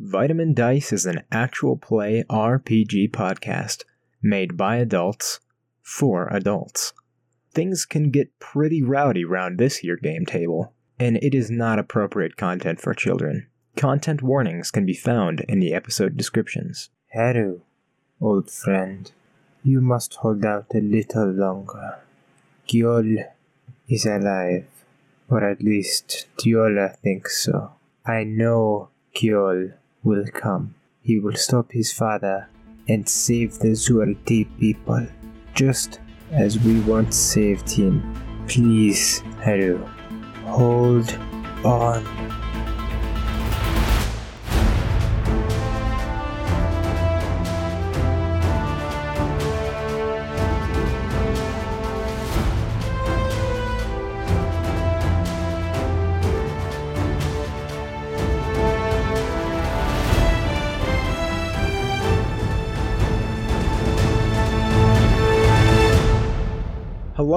Vytamin Dice is an actual play RPG podcast made by adults for adults. Things can get pretty rowdy round this here game table, and it is not appropriate content for children. Content warnings can be found in the episode descriptions. Heru, old friend, you must hold out a little longer. Gyol is alive, or at least Diola thinks so. I know Gyol will come. He will stop his father and save the Zualti people, just as we once saved him. Please, Heru, hold on.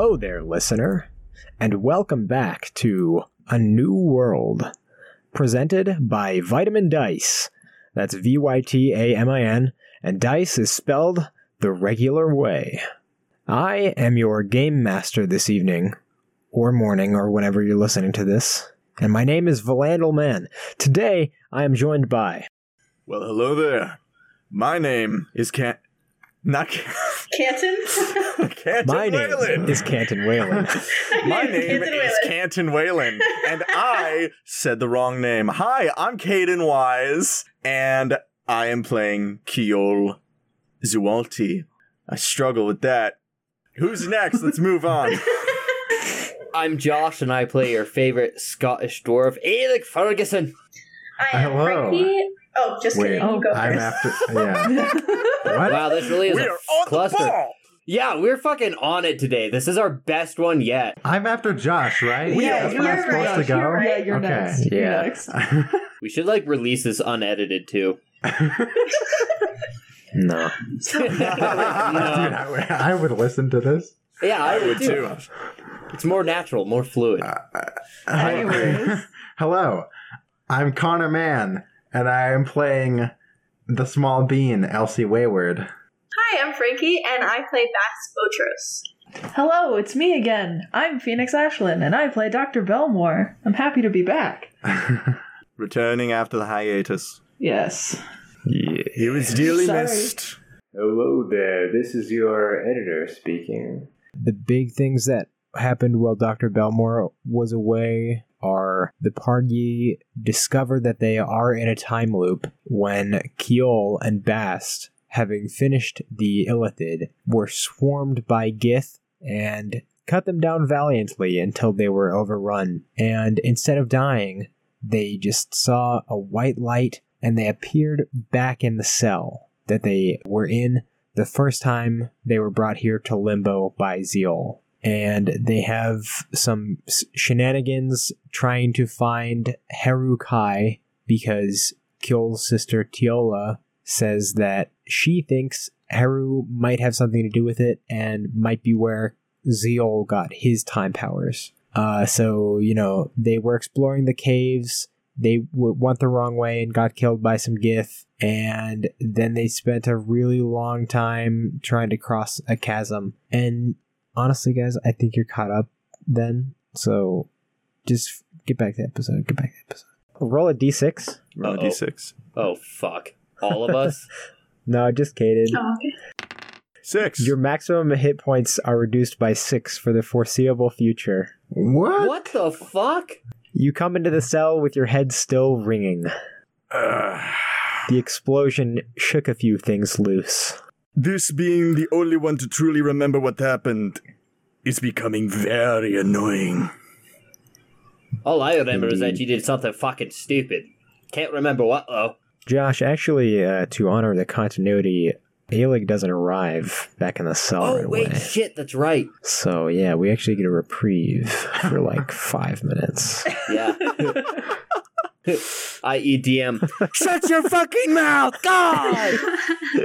Hello there, listener, and welcome back to A New World, presented by Vytamin Dice. That's V Y T A M I N, and dice is spelled the regular way. I am your game master this evening, or morning, or whenever you're listening to this, and my name is Valandal Man. Today, I am joined by. Well, hello there. My name is Can. Not Can. Canton? Canton My Whalen. name is Canton Whalen. My name Canton is Whalen. Canton Whalen, and I said the wrong name. Hi, I'm Caden Wise, and I am playing Kiol Zualti. I struggle with that. Who's next? Let's move on. I'm Josh, and I play your favorite Scottish dwarf, Alec Ferguson. I am Hello. Frankie. Oh, just Wait, kidding. You go I'm first. after. Yeah. What? Wow, this really is we a are on cluster. the ball. Yeah, we're fucking on it today. This is our best one yet. I'm after Josh, right? Yeah, That's you're where I'm supposed right, to go. you're right. Yeah, you're okay. next. You're Yeah. next. We should like release this unedited too. No. Dude, I, would- I would listen to this. Yeah, I, I would too. It's more natural, more fluid. Uh, uh, Anyways. Hello, I'm Connor Mann, and I am playing the small bean, Elsie Wayward. Hi, I'm Frankie, and I play Bast Botros. Hello, it's me again. I'm Phoenix Ashlyn, and I play Dr. Belmore. I'm happy to be back. Returning after the hiatus. Yes. Yeah. He was dearly Sorry. missed. Hello there, this is your editor speaking. the big things that happened while Dr. Belmore was away are the party discover that they are in a time loop when Kiol and Bast, having finished the Illithid, were swarmed by Gith and cut them down valiantly until they were overrun. And instead of dying, they just saw a white light and they appeared back in the cell that they were in the first time they were brought here to Limbo by Zeol. And they have some shenanigans trying to find Heru Kai because Kyol's sister Tiola says that she thinks Heru might have something to do with it and might be where Zeol got his time powers. Uh, so, you know, they were exploring the caves. They w- went the wrong way and got killed by some Gith. And then they spent a really long time trying to cross a chasm. And honestly, guys, I think you're caught up then. So just get back to the episode. Get back to the episode. Roll a d6. Roll a Uh-oh. d6. Oh fuck, all of us. No, just Kaden. Oh, okay. Six. Your maximum hit points are reduced by six for the foreseeable future. What? what the fuck? You come into the cell with your head still ringing. Ugh. The explosion shook a few things loose. This being the only one to truly remember what happened is becoming very annoying. All I remember is that you did something fucking stupid. Can't remember what though. Josh, actually, uh, to honor the continuity, Aelig doesn't arrive back in the cell Oh right wait, away. shit, that's right. So yeah, we actually get a reprieve for like five minutes. Yeah. I.e. DM. Shut your fucking mouth, God!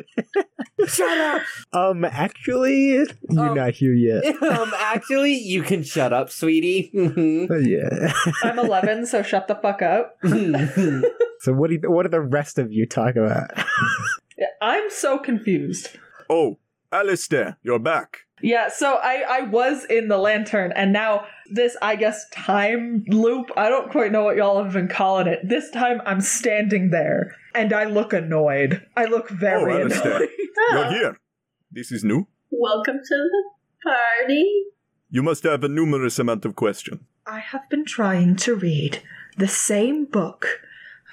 Shut up. Um, actually, you're Oh. not here yet. um, actually, you can shut up, sweetie. Uh, yeah. I'm 11, so shut the fuck up. So what do you, what do the rest of you talk about? I'm so confused. Oh, Alistair, you're back. Yeah, so I I was in the lantern, and now this I guess time loop. I don't quite know what y'all have been calling it. This time I'm standing there, and I look annoyed. I look very Oh, Alistair. annoyed. You're here. This is new. Welcome to the party. You must have a numerous amount of questions. I have been trying to read the same book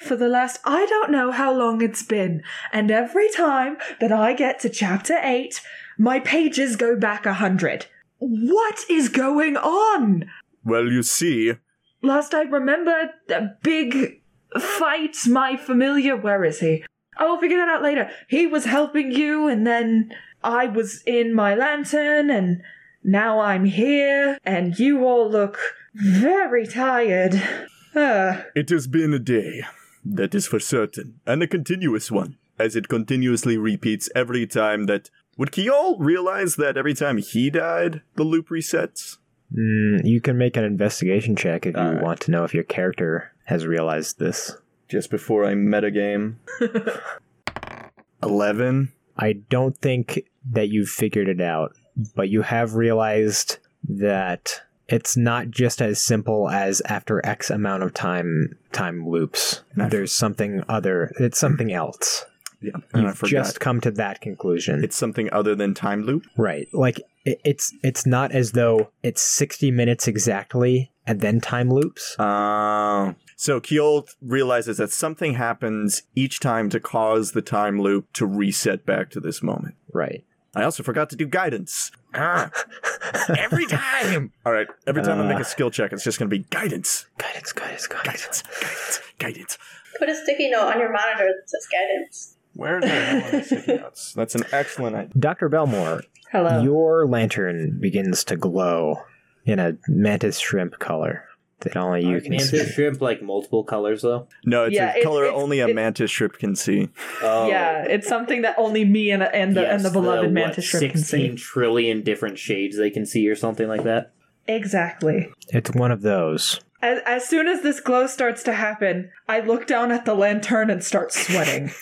for the last I don't know how long it's been, and every time that I get to chapter 8, my pages go back a hundred. What is going on? Well, you see, Last I remember, a big fight. My familiar, where is he? I will figure that out later. He was helping you, and then I was in my lantern, and now I'm here, and you all look very tired. Ah, it has been a day. That is for certain. And a continuous one, as it continuously repeats every time that. Would Kiol realize that every time he died, the loop resets? Mm, you can make an investigation check if you Alright. want to know if your character has realized this. Just before I metagame. 11. I don't think that you've figured it out, but you have realized that it's not just as simple as after X amount of time time loops. Not- There's something other. It's something else. Yeah, and You've forgot. just come to that conclusion. It's something other than time loop. right. Like it, it's it's not as though it's 60 minutes exactly and then time loops. Uh, so Kiol realizes that something happens each time to cause the time loop to reset back to this moment. Right. I also forgot to do guidance. Ah, every time. All right, every time I make a skill check, it's just going to be guidance, Guidance, guidance, guidance. guidance, guidance, guidance. Put a sticky note on your monitor that says guidance. Where the hell are the sticky notes? That's an excellent idea. Dr. Belmore, hello. your lantern begins to glow in a mantis shrimp color that only you Are can mantis see. Mantis shrimp like multiple colors though? No, it's Yeah, a it's- color it's- only a it- mantis shrimp can see. Oh, yeah, it's something that only me and and the and the beloved what, mantis shrimp can see. trillion different shades they can see or something like that. Exactly. It's one of those. As, as soon as this glow starts to happen, I look down at the lantern and start sweating.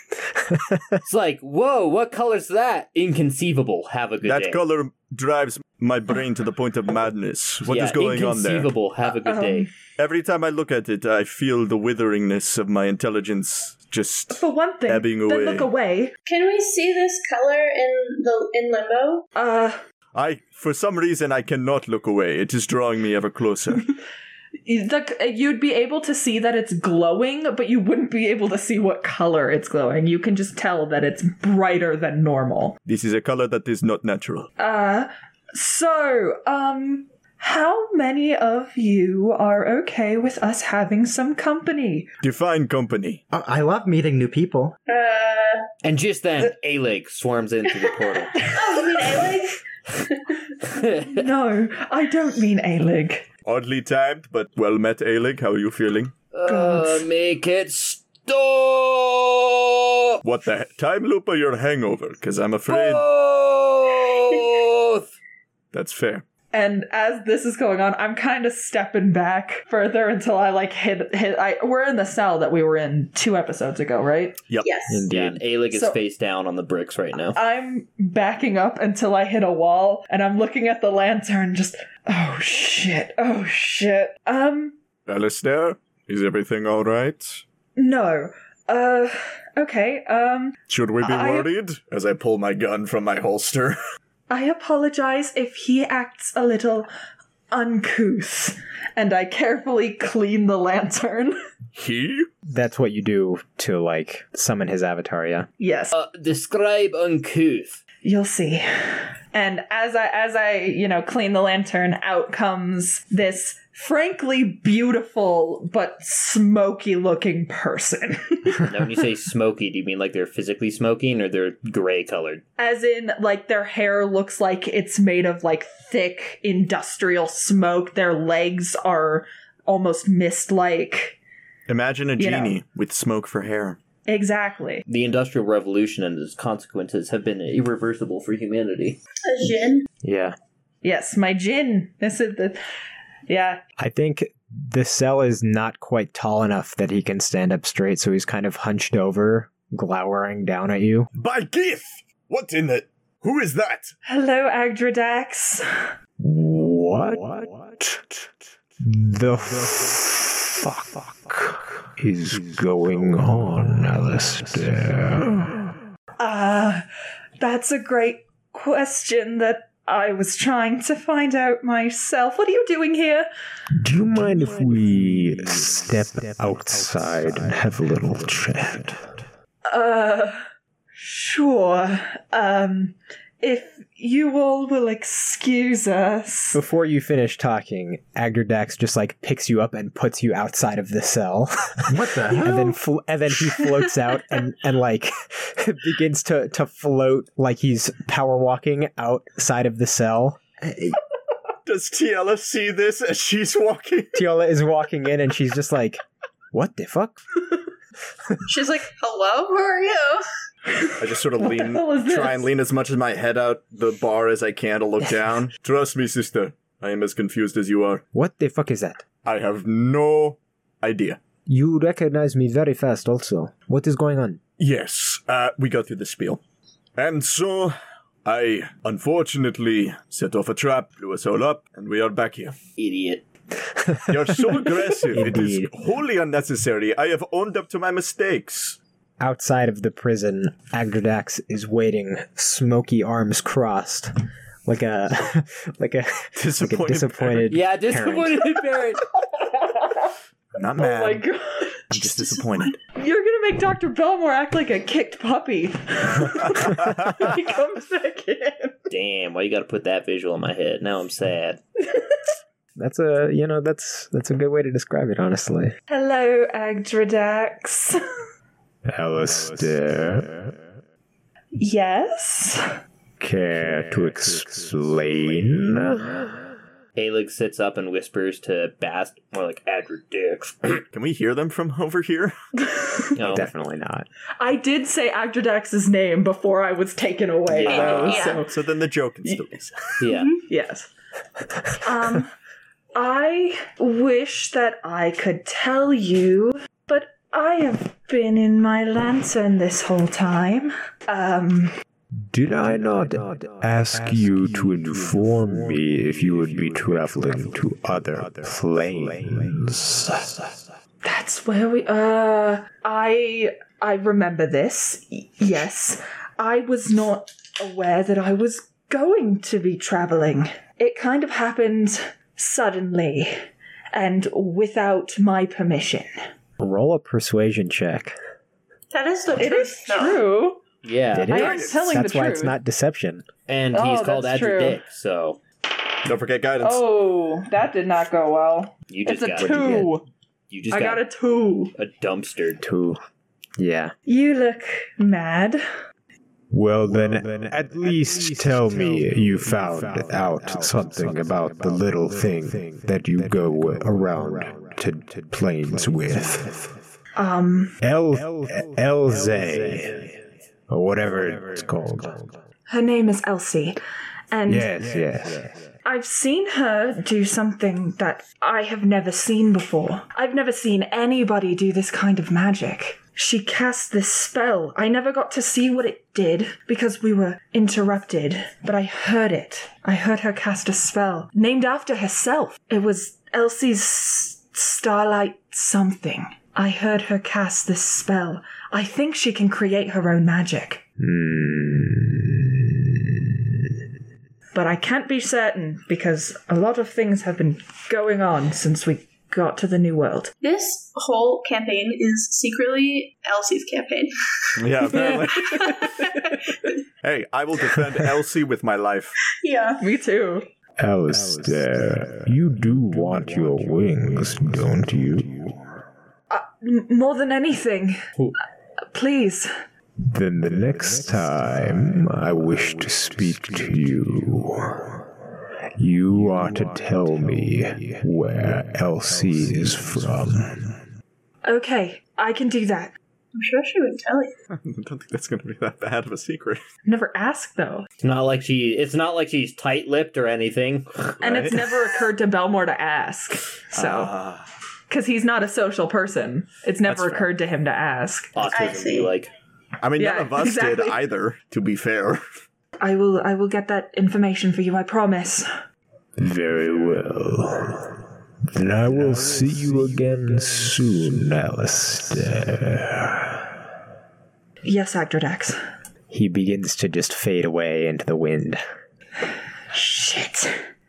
It's like, whoa, what color's that? Inconceivable. Have a good that day. That color drives my brain to the point of madness. What is yeah, going on there? Inconceivable. Have a good Um, day. Every time I look at it, I feel the witheringness of my intelligence just. For one thing, Ebbing then away. look away. Can we see this color in the in limbo? Uh, I, for some reason, I cannot look away. It is drawing me ever closer. the, you'd be able to see that it's glowing, but you wouldn't be able to see what color it's glowing. You can just tell that it's brighter than normal. this is a color that is not natural. Uh, so, um, how many of you are okay with us having some company? Define company. I I love meeting new people. Uh, And just then, A-Leg swarms into the portal. oh, you mean A-Leg? No, I don't mean A-Lig. Oddly timed, but well met, Alig. How are you feeling? uh, make it stop! What the he- time loop or your hangover? Because I'm afraid Both! that's fair. And as this is going on, I'm kind of stepping back further until I like hit hit. I we're in the cell that we were in two episodes ago, right? Yep. Yes. Indeed. Yeah, and is So- face down on the bricks right now. I'm backing up until I hit a wall, and I'm looking at the lantern. Just oh shit, oh shit. Um, Alistair, is everything all right? no. Uh, okay. Um, Should we be I- worried? As I pull my gun from my holster. I apologize if he acts a little uncouth, and I carefully clean the lantern. he? That's what you do to like summon his avatar, yeah. yes, Uh, describe uncouth. You'll see. And as I as I, you know, clean the lantern, out comes this frankly beautiful but smoky looking person. Now, when you say smoky, do you mean like they're physically smoking or they're gray colored? As in like their hair looks like it's made of like thick industrial smoke. Their legs are almost mist like. Imagine a You know. genie with smoke for hair. Exactly. The Industrial Revolution and its consequences have been irreversible for humanity. A gin? Yeah. Yes, my gin. This is the Yeah. I think the cell is not quite tall enough that he can stand up straight, so he's kind of hunched over, glowering down at you. By Gith! What in the. Who is that? Hello, Agdradax. What? The fuck is going on, Alistair? Uh, that's a great question that I was trying to find out myself. What are you doing here? Do you mind if we step outside and have a little chat? Uh, sure. Um, if you all will excuse us. Before you finish talking, Agdradax just like picks you up and puts you outside of the cell. What the hell? and then fl- and then he floats out and and like begins to to float like he's power walking outside of the cell. Does Tiela see this as she's walking? Tiola is walking in and she's just like, "What the fuck?" She's like, "Hello, who are you?" I just sort of lean, hell is this? try and lean as much of my head out the bar as I can to look down. Trust me, sister. I am as confused as you are. What the fuck is that? I have no idea. You recognize me very fast. Also, what is going on? Yes, uh, we go through the spiel. And so, I unfortunately set off a trap, blew us all up, and we are back here. Idiot. You're so aggressive. it is wholly unnecessary. I have owned up to my mistakes. Outside of the prison, Agdradax is waiting, smoky arms crossed, like a like a like a Disappointed disappointed. Yeah, disappointed parent. I'm not Oh mad. my god. I'm just disappointed. You're gonna make Dr. Belmore act like a kicked puppy. he comes back in. Damn, why you gotta put that visual in my head? Now I'm sad. That's a you know that's that's a good way to describe it, honestly. Hello, Agdradax. Alistair, yes? care to explain? Aelig sits up and whispers to Bast, more like Adradix. Can we hear them from over here? no, Definitely not. I did say Agdradax's name before I was taken away, Yeah. though, Yeah. so So then the joke can still be said. yeah. yes. Um, I wish that I could tell you, but I have been in my lantern this whole time. Um, Did I not ask you to inform me if you would be traveling to other planes? That's where we uh I I remember this. Yes. I was not aware that I was going to be traveling. It kind of happened suddenly and without my permission. Roll a persuasion check. That is the It truth. is though. true. It I am telling That's the why truth. it's not deception. And Oh, he's called Adric true. Adradix, so Don't forget guidance. Oh, that did not go well. you just It's a got two. you just I got, got a two. a dumpster. Two. Yeah. You look mad. Well, then, at least tell me you found out something about the little thing that you go around to planes with. Um, El Elze, or whatever it's called. her name is Elsie. And Yes, yes. I've seen her do something that I have never seen before. I've never seen anybody do this kind of magic. She cast this spell. I never got to see what it did because we were interrupted, but I heard it. I heard her cast a spell named after herself. It was Elsie's Starlight something. I heard her cast this spell. I think she can create her own magic. Hmm. but I can't be certain because a lot of things have been going on since we got to the new world. This whole campaign is secretly Elsie's campaign. Yeah, apparently. hey, I will defend Elsie with my life. yeah. Me too. Alistair, you do want your wings, don't you? M- more than anything, Who? uh, please. Then the next time I wish to speak to you, you are to tell me where Elsie is from. Okay, I can do that. I'm sure she wouldn't tell you. I don't think that's going to be that bad of a secret. Never ask though, It's not like she. It's not like she's tight-lipped or anything. and it's never occurred to Belmore to ask. So, Ah. because he's not a social person, it's never That's fair. occurred to him to ask. Autism see. be like. I mean, Yeah, none of us exactly. did either, to be fair. I will. I will get that information for you. I promise. Very well. Then I will see you again soon, Alistair. Yes, Agdradax. He begins to just fade away into the wind. Shit.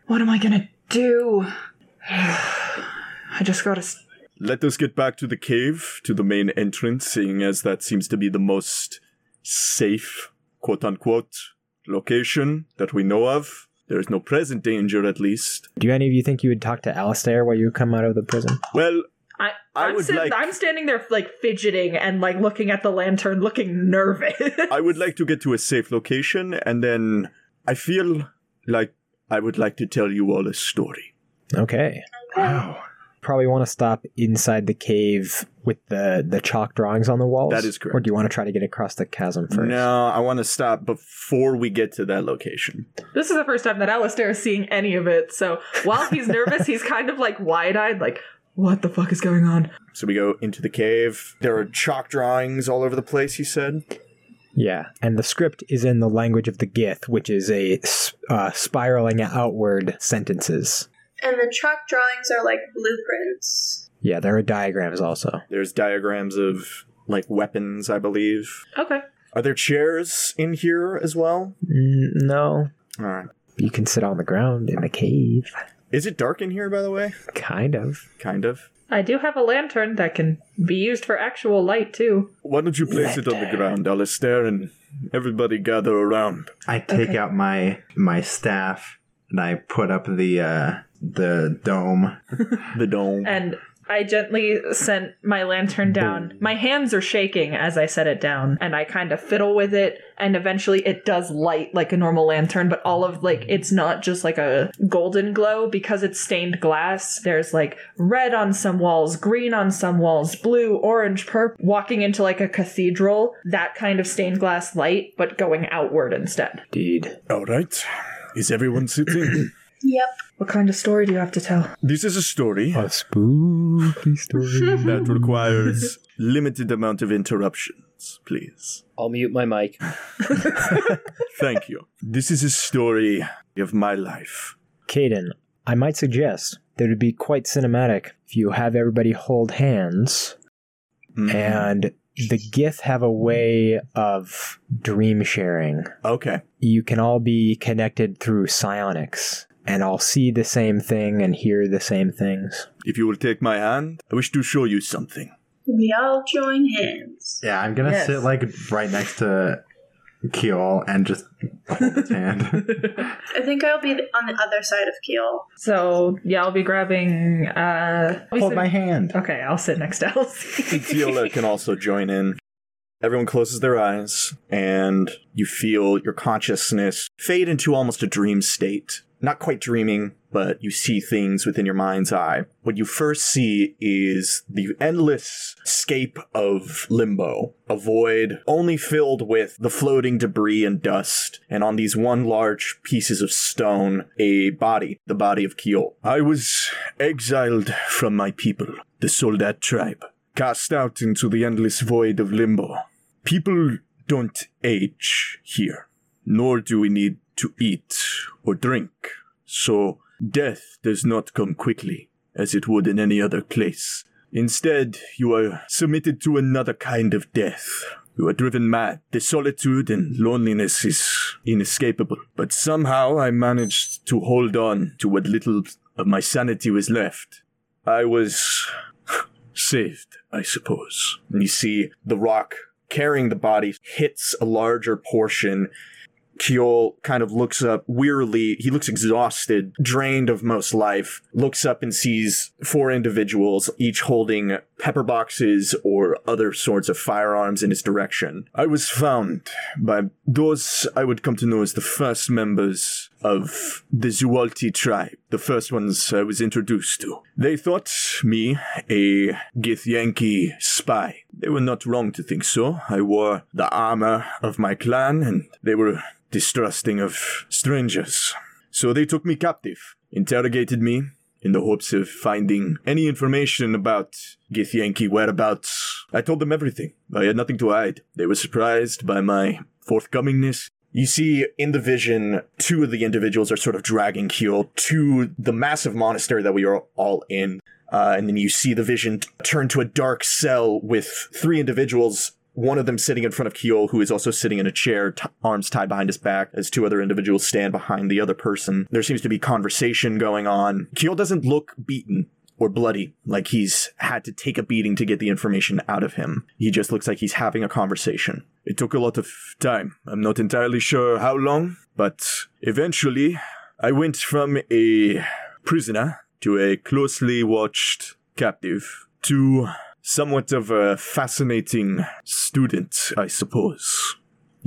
What am I gonna do? I just gotta. s- Let us get back to the cave, to the main entrance, seeing as that seems to be the most safe, quote unquote, location that we know of. There is no present danger, at least. Do any of you think you would talk to Alistair while you come out of the prison? Well, I, I I'm, would sit- like- I'm standing there like fidgeting and like looking at the lantern, looking nervous. I would like to get to a safe location, and then I feel like I would like to tell you all a story. Okay. Wow. Probably want to stop inside the cave with the, the chalk drawings on the walls. That is correct. Or do you want to try to get across the chasm first? No, I want to stop before we get to that location. this is the first time that Alistair is seeing any of it. So while he's nervous, he's kind of like wide eyed, like, what the fuck is going on? So we go into the cave. There are chalk drawings all over the place, he said. Yeah, and the script is in the language of the Gith, which is a uh, spiraling outward sentences. And the chalk drawings are like blueprints. Yeah, there are diagrams also. There's diagrams of like weapons, I believe. Okay. Are there chairs in here as well? Mm, no, All right. you can sit on the ground in the cave. Is it dark in here, by the way? Kind of. Kind of. I do have a lantern that can be used for actual light too. Why don't you place it on the ground, Alistair, and everybody gather around? I take Okay. out my my staff and I put up the uh the dome. The dome. And I gently sent my lantern down. My hands are shaking as I set it down, and I kind of fiddle with it, and eventually it does light like a normal lantern, but all of like it's not just like a golden glow because it's stained glass. There's like red on some walls, green on some walls, blue, orange, purple, walking into like a cathedral, that kind of stained glass light, but going outward instead. Indeed. All right. Is everyone sitting? Yep. What kind of story do you have to tell? this is a story A spooky story. that requires limited amount of interruptions, please. I'll mute my mic. Thank you. This is a story of my life. Caden, I might suggest that it would be quite cinematic if you have everybody hold hands Mhm. and the Gith have a way of dream sharing. Okay. You can all be connected through psionics and I'll see the same thing and hear the same things. If you will take my hand, I wish to show you something. We all join hands. Yeah, I'm gonna Yes. sit like right next to Kiel and just hold his hand. I think I'll be on the other side of Keel. So yeah, I'll be grabbing. uh I'll hold sit- my hand. Okay, I'll sit next to Elsie. Teola can also join in. Everyone closes their eyes, and you feel your consciousness fade into almost a dream state. Not quite dreaming, but you see things within your mind's eye. What you first see is the endless scape of limbo, a void only filled with the floating debris and dust, and on these one large pieces of stone, a body, the body of Kiel. I was exiled from my people, the Soldat tribe cast out into the endless void of limbo. People don't age here, nor do we need to eat or drink, so death does not come quickly as it would in any other place. Instead, you are submitted to another kind of death. You are driven mad. The solitude and loneliness is inescapable. But somehow I managed to hold on to what little of my sanity was left. I was saved, I suppose. And you see the rock carrying the body hits a larger portion. Kiol kind of looks up wearily. He looks exhausted, drained of most life. Looks up and sees four individuals, each holding pepper boxes or other sorts of firearms in his direction. I was found by those I would come to know as the first members of the Zualti tribe, the first ones I was introduced to. They thought me a Githyanki spy. They were not wrong to think so. I wore the armor of my clan, and they were distrusting of strangers. So they took me captive, interrogated me, in the hopes of finding any information about Githyanki whereabouts. I told them everything. I had nothing to hide. They were surprised by my forthcomingness. You see in the vision, two of the individuals are sort of dragging Kiel to the massive monastery that we are all in. Uh, and then you see the vision t- turn to a dark cell with three individuals one of them sitting in front of Kiel, who is also sitting in a chair, t- arms tied behind his back, as two other individuals stand behind the other person. There seems to be conversation going on. Kiel doesn't look beaten or bloody, like he's had to take a beating to get the information out of him. He just looks like he's having a conversation. It took a lot of time. I'm not entirely sure how long, but eventually I went from a prisoner to a closely watched captive to somewhat of a fascinating student, I suppose.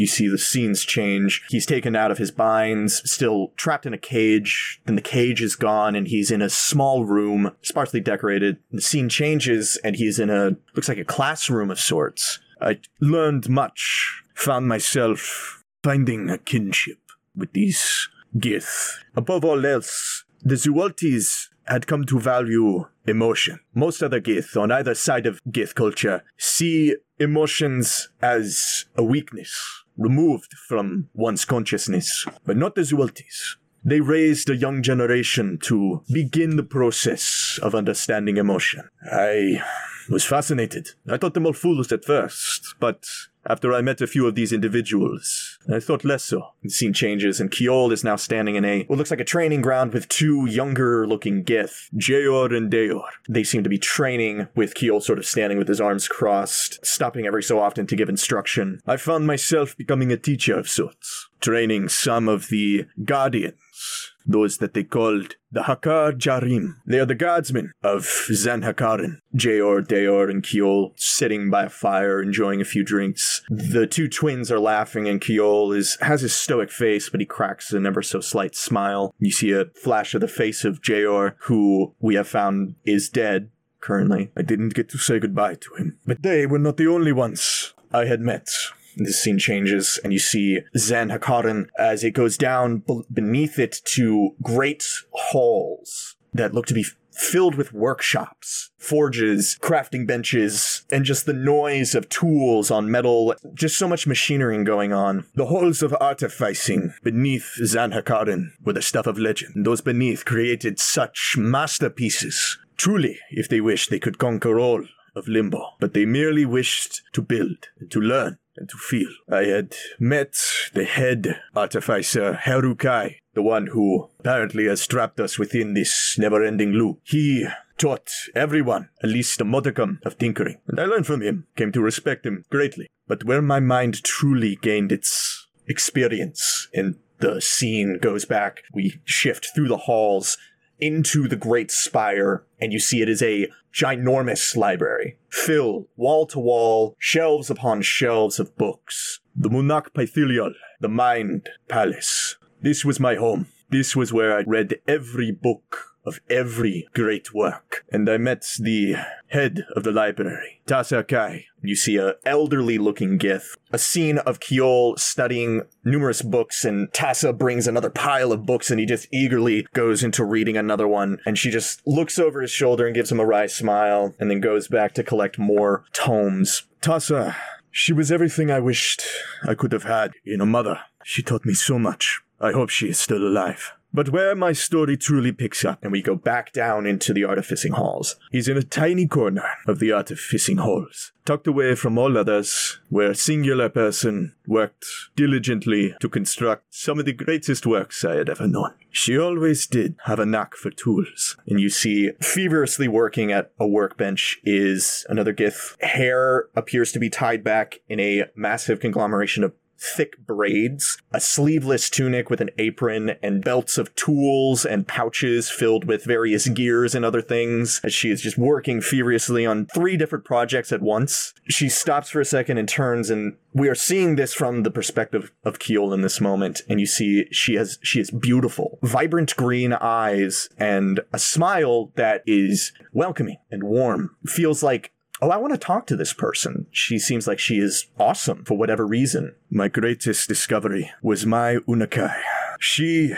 You see the scenes change. He's taken out of his binds, still trapped in a cage. Then the cage is gone and he's in a small room, sparsely decorated. The scene changes and he's in a, looks like a classroom of sorts. I learned much, found myself finding a kinship with these Gith. Above all else, the Zualtis had come to value emotion. Most other Gith on either side of Gith culture see emotions as a weakness, removed from one's consciousness, but not the Zualtis. They raised a young generation to begin the process of understanding emotion. I was fascinated. I thought them all fools at first, but after I met a few of these individuals, I thought less so. The scene changes, and Kiol is now standing in a what looks like a training ground with two younger looking Gith, Jayor and Deor. They seem to be training with Kiol sort of standing with his arms crossed, stopping every so often to give instruction. I found myself becoming a teacher of sorts, training some of the guardians those that they called the Hakar Jarim. They are the guardsmen of Zan Hakarin. Jayor, Dayor, and Kiol sitting by a fire enjoying a few drinks. The two twins are laughing, and Kiol is has his stoic face, but he cracks an ever so slight smile. You see a flash of the face of Jayor, who we have found is dead currently. I didn't get to say goodbye to him. But they were not the only ones I had met. This scene changes, and you see Zan Hakaran as it goes down b- beneath it to great halls that look to be filled with workshops, forges, crafting benches, and just the noise of tools on metal, just so much machinery going on. The halls of artificing beneath Zanhakaran were the stuff of legend. Those beneath created such masterpieces. Truly, if they wished, they could conquer all of Limbo, but they merely wished to build and to learn and to feel. I had met the head artificer, Herukai, the one who apparently has trapped us within this never ending loop. He taught everyone at least a modicum of tinkering, and I learned from him, came to respect him greatly. But where my mind truly gained its experience and the scene goes back, we shift through the halls into the great spire, and you see it is a ginormous library, filled wall to wall, shelves upon shelves of books. The Munak Paithiliol, the Mind Palace. This was my home. This was where I read every book of every great work. And I met the head of the library, Tasa Kai. You see a elderly looking Gith. A scene of Kiol studying numerous books and Tassa brings another pile of books and he just eagerly goes into reading another one and she just looks over his shoulder and gives him a wry smile and then goes back to collect more tomes. Tassa, she was everything I wished I could have had in a mother. She taught me so much. I hope she is still alive. But where my story truly picks up, and we go back down into the artificing halls, is in a tiny corner of the artificing halls, tucked away from all others, where a singular person worked diligently to construct some of the greatest works I had ever known. She always did have a knack for tools. And you see, feverishly working at a workbench is another Gith. Hair appears to be tied back in a massive conglomeration of thick braids, a sleeveless tunic with an apron, and belts of tools and pouches filled with various gears and other things as she is just working furiously on three different projects at once. She stops for a second and turns and we are seeing this from the perspective of Kiel in this moment, and you see she has she is beautiful, vibrant green eyes, and a smile that is welcoming and warm. Feels like Oh, I want to talk to this person. She seems like she is awesome for whatever reason. My greatest discovery was my Unakai. She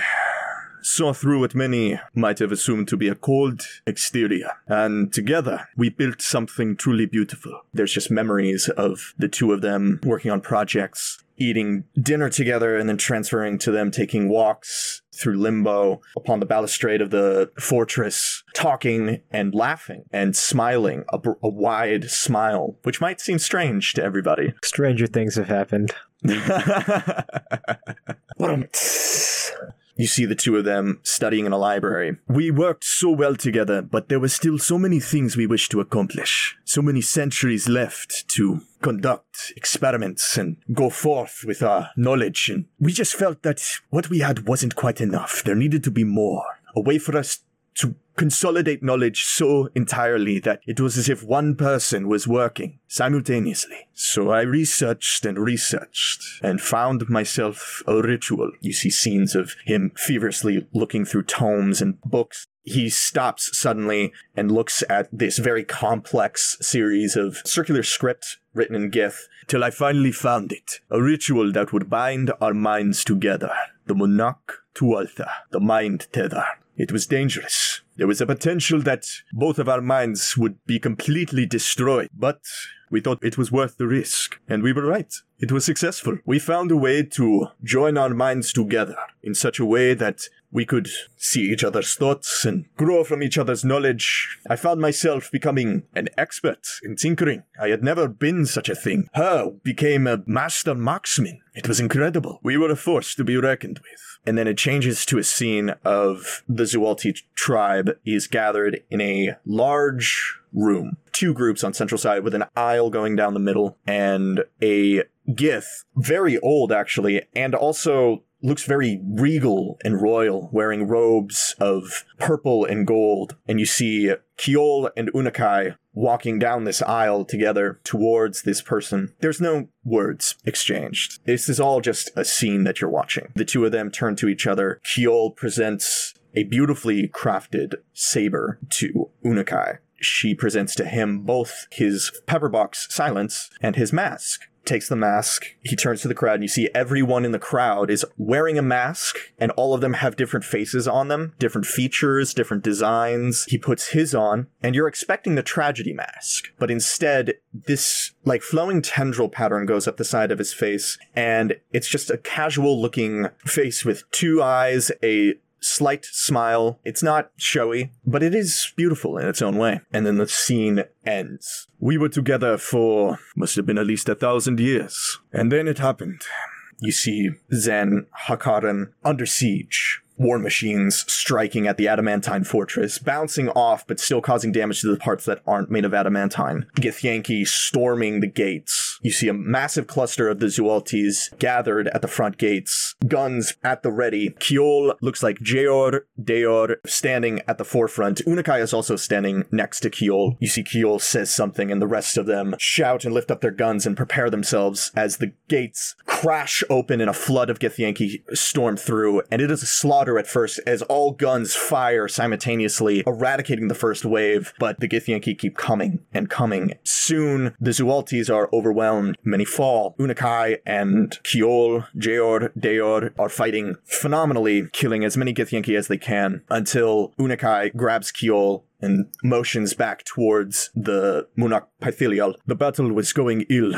saw through what many might have assumed to be a cold exterior, and together we built something truly beautiful. There's just memories of the two of them working on projects, eating dinner together, and then transferring to them taking walks through limbo upon the balustrade of the fortress, talking and laughing and smiling, a, br- a wide smile, which might seem strange to everybody. Stranger things have happened. You see the two of them studying in a library. We worked so well together, but there were still so many things we wished to accomplish. So many centuries left to conduct experiments and go forth with our knowledge. And we just felt that what we had wasn't quite enough. There needed to be more. A way for us to consolidate knowledge so entirely that it was as if one person was working simultaneously. So I researched and researched and found myself a ritual. You see scenes of him feverishly looking through tomes and books. He stops suddenly and looks at this very complex series of circular script written in Gith till I finally found it. A ritual that would bind our minds together. The Munak Tuatha, the mind tether. It was dangerous. There was a potential that both of our minds would be completely destroyed, but we thought it was worth the risk. And we were right. It was successful. We found a way to join our minds together in such a way that we could see each other's thoughts and grow from each other's knowledge. I found myself becoming an expert in tinkering. I had never been such a thing. Her became a master marksman. It was incredible. We were a force to be reckoned with. And then it changes to a scene of the Zualti tribe is gathered in a large room. Two groups on central side with an aisle going down the middle and a Gith, very old actually, and also looks very regal and royal, wearing robes of purple and gold. And you see Kiol and Unakai walking down this aisle together towards this person. There's no words exchanged. This is all just a scene that you're watching. The two of them turn to each other. Kiol presents a beautifully crafted saber to Unakai. She presents to him both his pepperbox silence and his mask takes the mask. He turns to the crowd, and you see everyone in the crowd is wearing a mask, and all of them have different faces on them, different features, different designs. He puts his on, and you're expecting the tragedy mask, but instead, this like flowing tendril pattern goes up the side of his face, and it's just a casual looking face with two eyes, a slight smile. It's not showy, but it is beautiful in its own way. And then the scene ends. We were together for must have been at least a thousand years. And then it happened. You see Zen Hakaran under siege. War machines striking at the adamantine fortress, bouncing off but still causing damage to the parts that aren't made of adamantine. Githyanki storming the gates. You see a massive cluster of the Zualtis gathered at the front gates, guns at the ready. Kiol looks like Jeor, Deor standing at the forefront. Unakai is also standing next to Kiol. You see Kiol says something, and the rest of them shout and lift up their guns and prepare themselves as the gates crash open and a flood of Githyanki storm through, and it is a slaughter at first as all guns fire simultaneously, eradicating the first wave, but the Githyanki keep coming and coming. Soon, the Zualtis are overwhelmed. Many fall. Unakai and Kiol, Jeor, Deor are fighting phenomenally, killing as many Githyanki as they can until Unakai grabs Kiol and motions back towards the Munak Pythilial. The battle was going ill.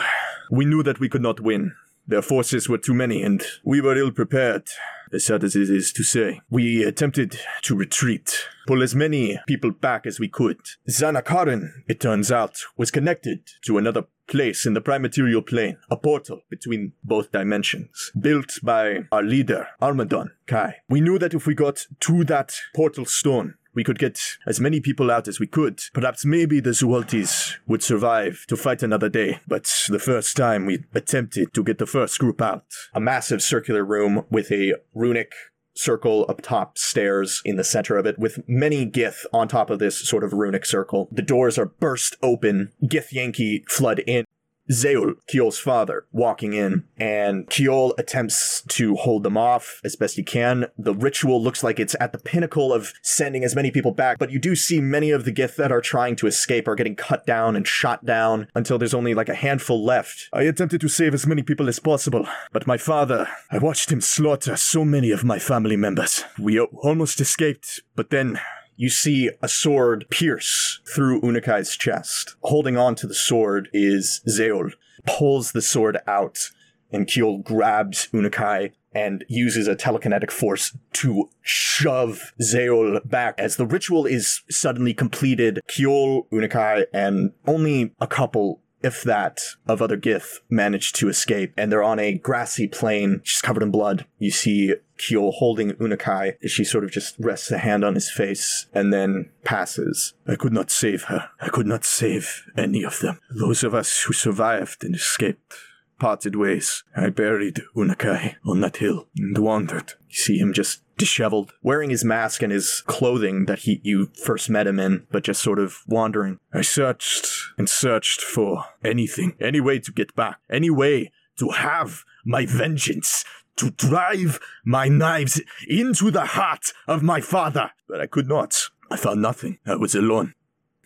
We knew that we could not win. Their forces were too many, and we were ill prepared, as sad as it is to say. We attempted to retreat, pull as many people back as we could. Zanakaran, it turns out, was connected to another place in the prime material plane, a portal between both dimensions, built by our leader, Armadon Kai. We knew that if we got to that portal stone, we could get as many people out as we could. Perhaps maybe the Zualtis would survive to fight another day. But the first time we attempted to get the first group out, a massive circular room with a runic circle up top stairs in the center of it with many gith on top of this sort of runic circle the doors are burst open Githyanki flood in Zeul, Kiol's father, walking in, and Kiol attempts to hold them off as best he can. The ritual looks like it's at the pinnacle of sending as many people back, but you do see many of the Gith that are trying to escape are getting cut down and shot down until there's only like a handful left. I attempted to save as many people as possible, but my father, I watched him slaughter so many of my family members. We almost escaped, but then you see a sword pierce through Unakai's chest. Holding on to the sword is Zeol, pulls the sword out, and Kiel grabs Unakai and uses a telekinetic force to shove Zeol back. As the ritual is suddenly completed, Kiol, Unakai, and only a couple if that, of other Gith manage to escape, and they're on a grassy plain, just covered in blood. You see Ceol holding Unakai she sort of just rests a hand on his face and then passes. I could not save her. I could not save any of them. Those of us who survived and escaped parted ways. I buried Unakai on that hill and wandered. You see him just disheveled, wearing his mask and his clothing that he you first met him in, but just sort of wandering. I searched and searched for anything, any way to get back, any way to have my vengeance, to drive my knives into the heart of my father. But I could not. I found nothing. I was alone.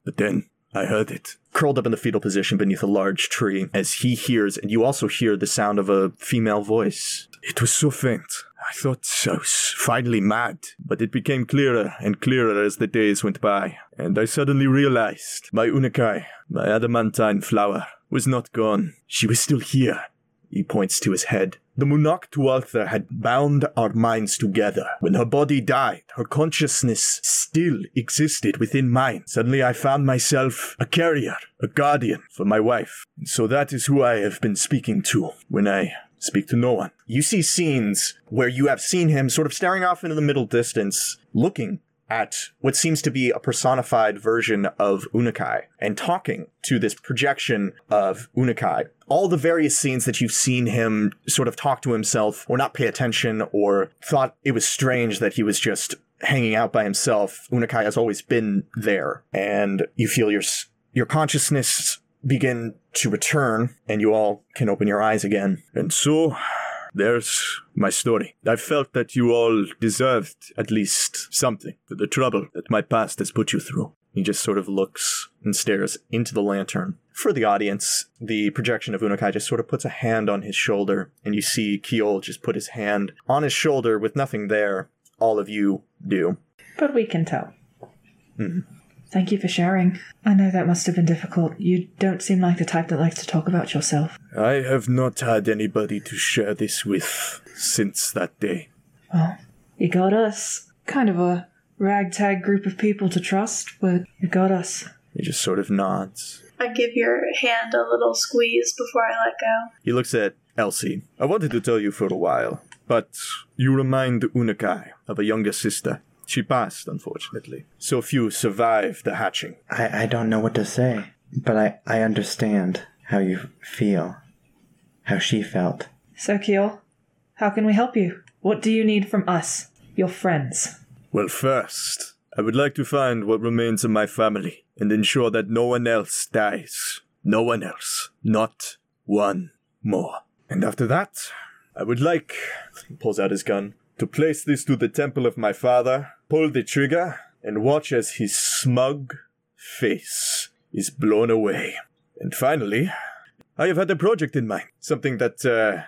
But then I heard it. Curled up in the fetal position beneath a large tree, as he hears, and you also hear the sound of a female voice. It was so faint. I thought I was finally mad, but it became clearer and clearer as the days went by, and I suddenly realized my Unakai, my adamantine flower, was not gone. She was still here. He points to his head. The Munak Tuatha had bound our minds together. When her body died, her consciousness still existed within mine. Suddenly I found myself a carrier, a guardian for my wife. And so that is who I have been speaking to when I speak to no one. You see scenes where you have seen him sort of staring off into the middle distance, looking at what seems to be a personified version of Unakai and talking to this projection of Unakai. All the various scenes that you've seen him sort of talk to himself or not pay attention or thought it was strange that he was just hanging out by himself, Unakai has always been there. And you feel your, your consciousness begin to return and you all can open your eyes again. And so there's my story. I felt that you all deserved at least something for the trouble that my past has put you through. He just sort of looks and stares into the lantern. For the audience, the projection of Unakai just sort of puts a hand on his shoulder, and you see Ceol just put his hand on his shoulder with nothing there. All of you do. But we can tell. Mhm. Thank you for sharing. I know that must have been difficult. You don't seem like the type that likes to talk about yourself. I have not had anybody to share this with since that day. Well, you got us. Kind of a ragtag group of people to trust, but you got us. He just sort of nods. I give your hand a little squeeze before I let go. He looks at Elsie. I wanted to tell you for a while, but you remind Unakai of a younger sister. She passed, unfortunately. So few survived the hatching. I, I don't know what to say, but I, I understand how you feel, how she felt. So, Ceol, how can we help you? What do you need from us, your friends? Well, first, I would like to find what remains of my family and ensure that no one else dies. No one else. Not one more. And after that, I would like, he pulls out his gun, to place this to the temple of my father, pull the trigger, and watch as his smug face is blown away. And finally, I have had a project in mind, something that uh,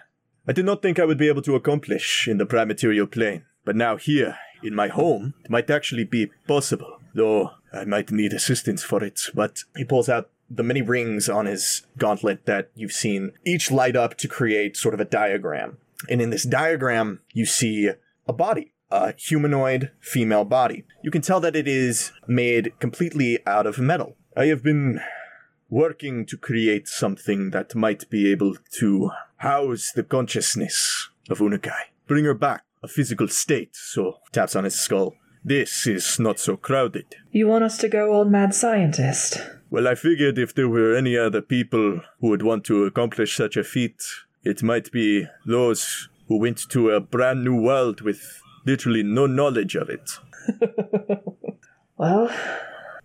I did not think I would be able to accomplish in the prime material plane. But now here, in my home, it might actually be possible. Though I might need assistance for it. But he pulls out the many rings on his gauntlet that you've seen, each light up to create sort of a diagram. And in this diagram, you see a body, a humanoid female body. You can tell that it is made completely out of metal. I have been working to create something that might be able to house the consciousness of Unakai. Bring her back, a physical state, so taps on his skull. This is not so crowded. You want us to go old mad scientist? Well, I figured if there were any other people who would want to accomplish such a feat, it might be those who went to a brand new world with literally no knowledge of it. Well,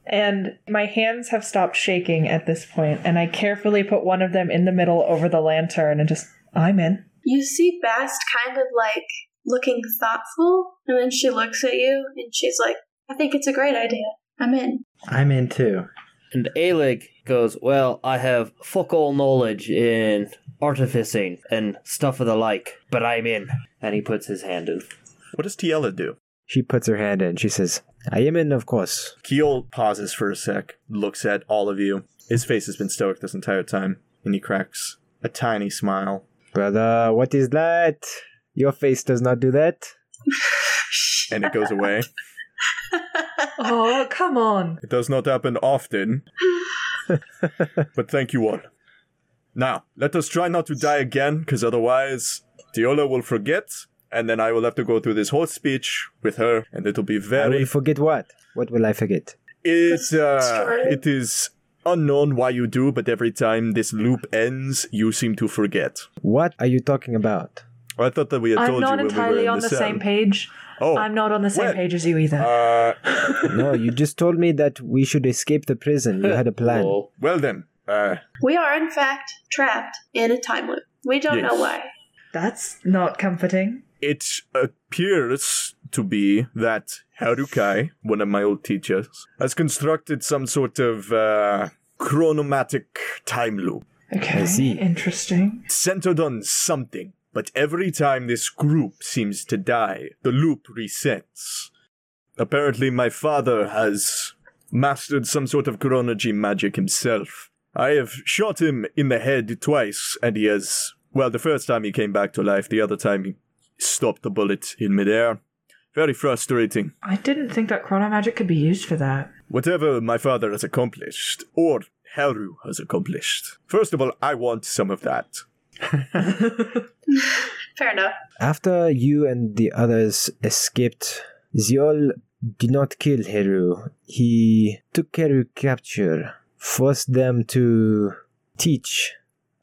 And my hands have stopped shaking at this point, and I carefully put one of them in the middle over the lantern and just, I'm in. You see Bast kind of like looking thoughtful, and then she looks at you and she's like, I think it's a great idea. I'm in. I'm in too. And Aelig goes, Well, I have fuck all knowledge in artificing and stuff of the like, but I'm in. And he puts his hand in. What does Tiela do? She puts her hand in. She says, I am in, of course. Ceol pauses for a sec, looks at all of you. His face has been stoic this entire time, and he cracks a tiny smile. Brother, what is that? Your face does not do that. And it goes away. Oh, come on. It does not happen often. but thank you all. Now, let us try not to die again, because otherwise, Tiola will forget, and then I will have to go through this whole speech with her, and it'll be I very. will forget what? What will I forget? It, uh, it is unknown why you do, but every time this loop ends, you seem to forget. What are you talking about? I thought that we had I'm told not you when we were entirely in on the, the same page. Oh, I'm not on the same Well, page as you either. uh, No, you just told me that we should escape the prison. You had a plan. Lol. well then, uh, We are, in fact, trapped in a time loop. We don't Yes. know why. That's not comforting. It appears to be that Heru-Kai, one of my old teachers, has constructed some sort of uh, chronomatic time loop Okay. see. Interesting. centered on something. But every time this group seems to die, the loop resets. Apparently, my father has mastered some sort of chronology magic himself. I have shot him in the head twice, and he has. Well, the first time he came back to life, the other time he stopped the bullet in midair. Very frustrating. I didn't think that chrono magic could be used for that. Whatever my father has accomplished, or Heru has accomplished. First of all, I want some of that. Fair enough. After you and the others escaped, Ziol did not kill Heru. He took Heru capture, forced them to teach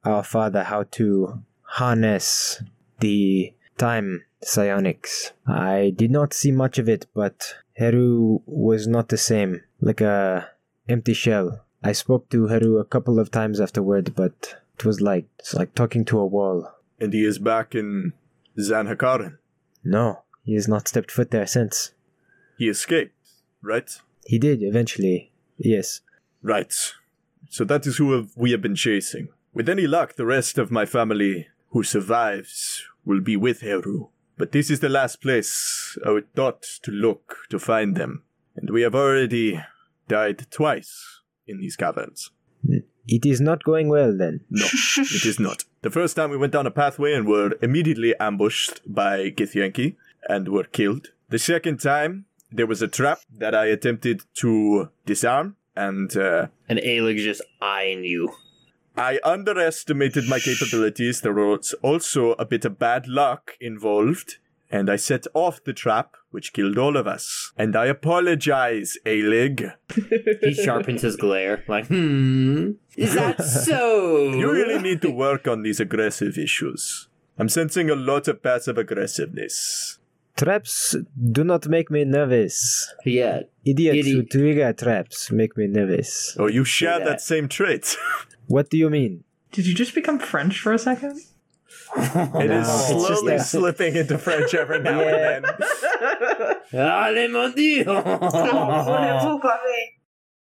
our father how to harness the time psionics. I did not see much of it, but Heru was not the same, like a empty shell. I spoke to Heru a couple of times afterward, but it was like it's like talking to a wall. And he is back in Zanhakaren. No, he has not stepped foot there since. He escaped, right? He did eventually. Yes. Right. So that is who have- we have been chasing. With any luck, the rest of my family who survives will be with Heru. But this is the last place I would thought to look to find them. And we have already died twice in these caverns. It is not going well then. No, it is not. The first time we went down a pathway and were immediately ambushed by Githyanki and were killed. The second time, there was a trap that I attempted to disarm, and uh, And Aelig's just eyeing you. I underestimated my capabilities. There was also a bit of bad luck involved, and I set off the trap, which killed all of us. And I apologize, Aelig. He sharpens his glare, like, hmm, is that so? You really need to work on these aggressive issues. I'm sensing a lot of passive aggressiveness. Traps do not make me nervous. Yeah, Idiots who trigger traps make me nervous. Oh, you share that. that same trait. What do you mean? Did you just become French for a second? It is it's just slowly that- slipping into French every now and then. Allez, mon dieu! Voulez-vous?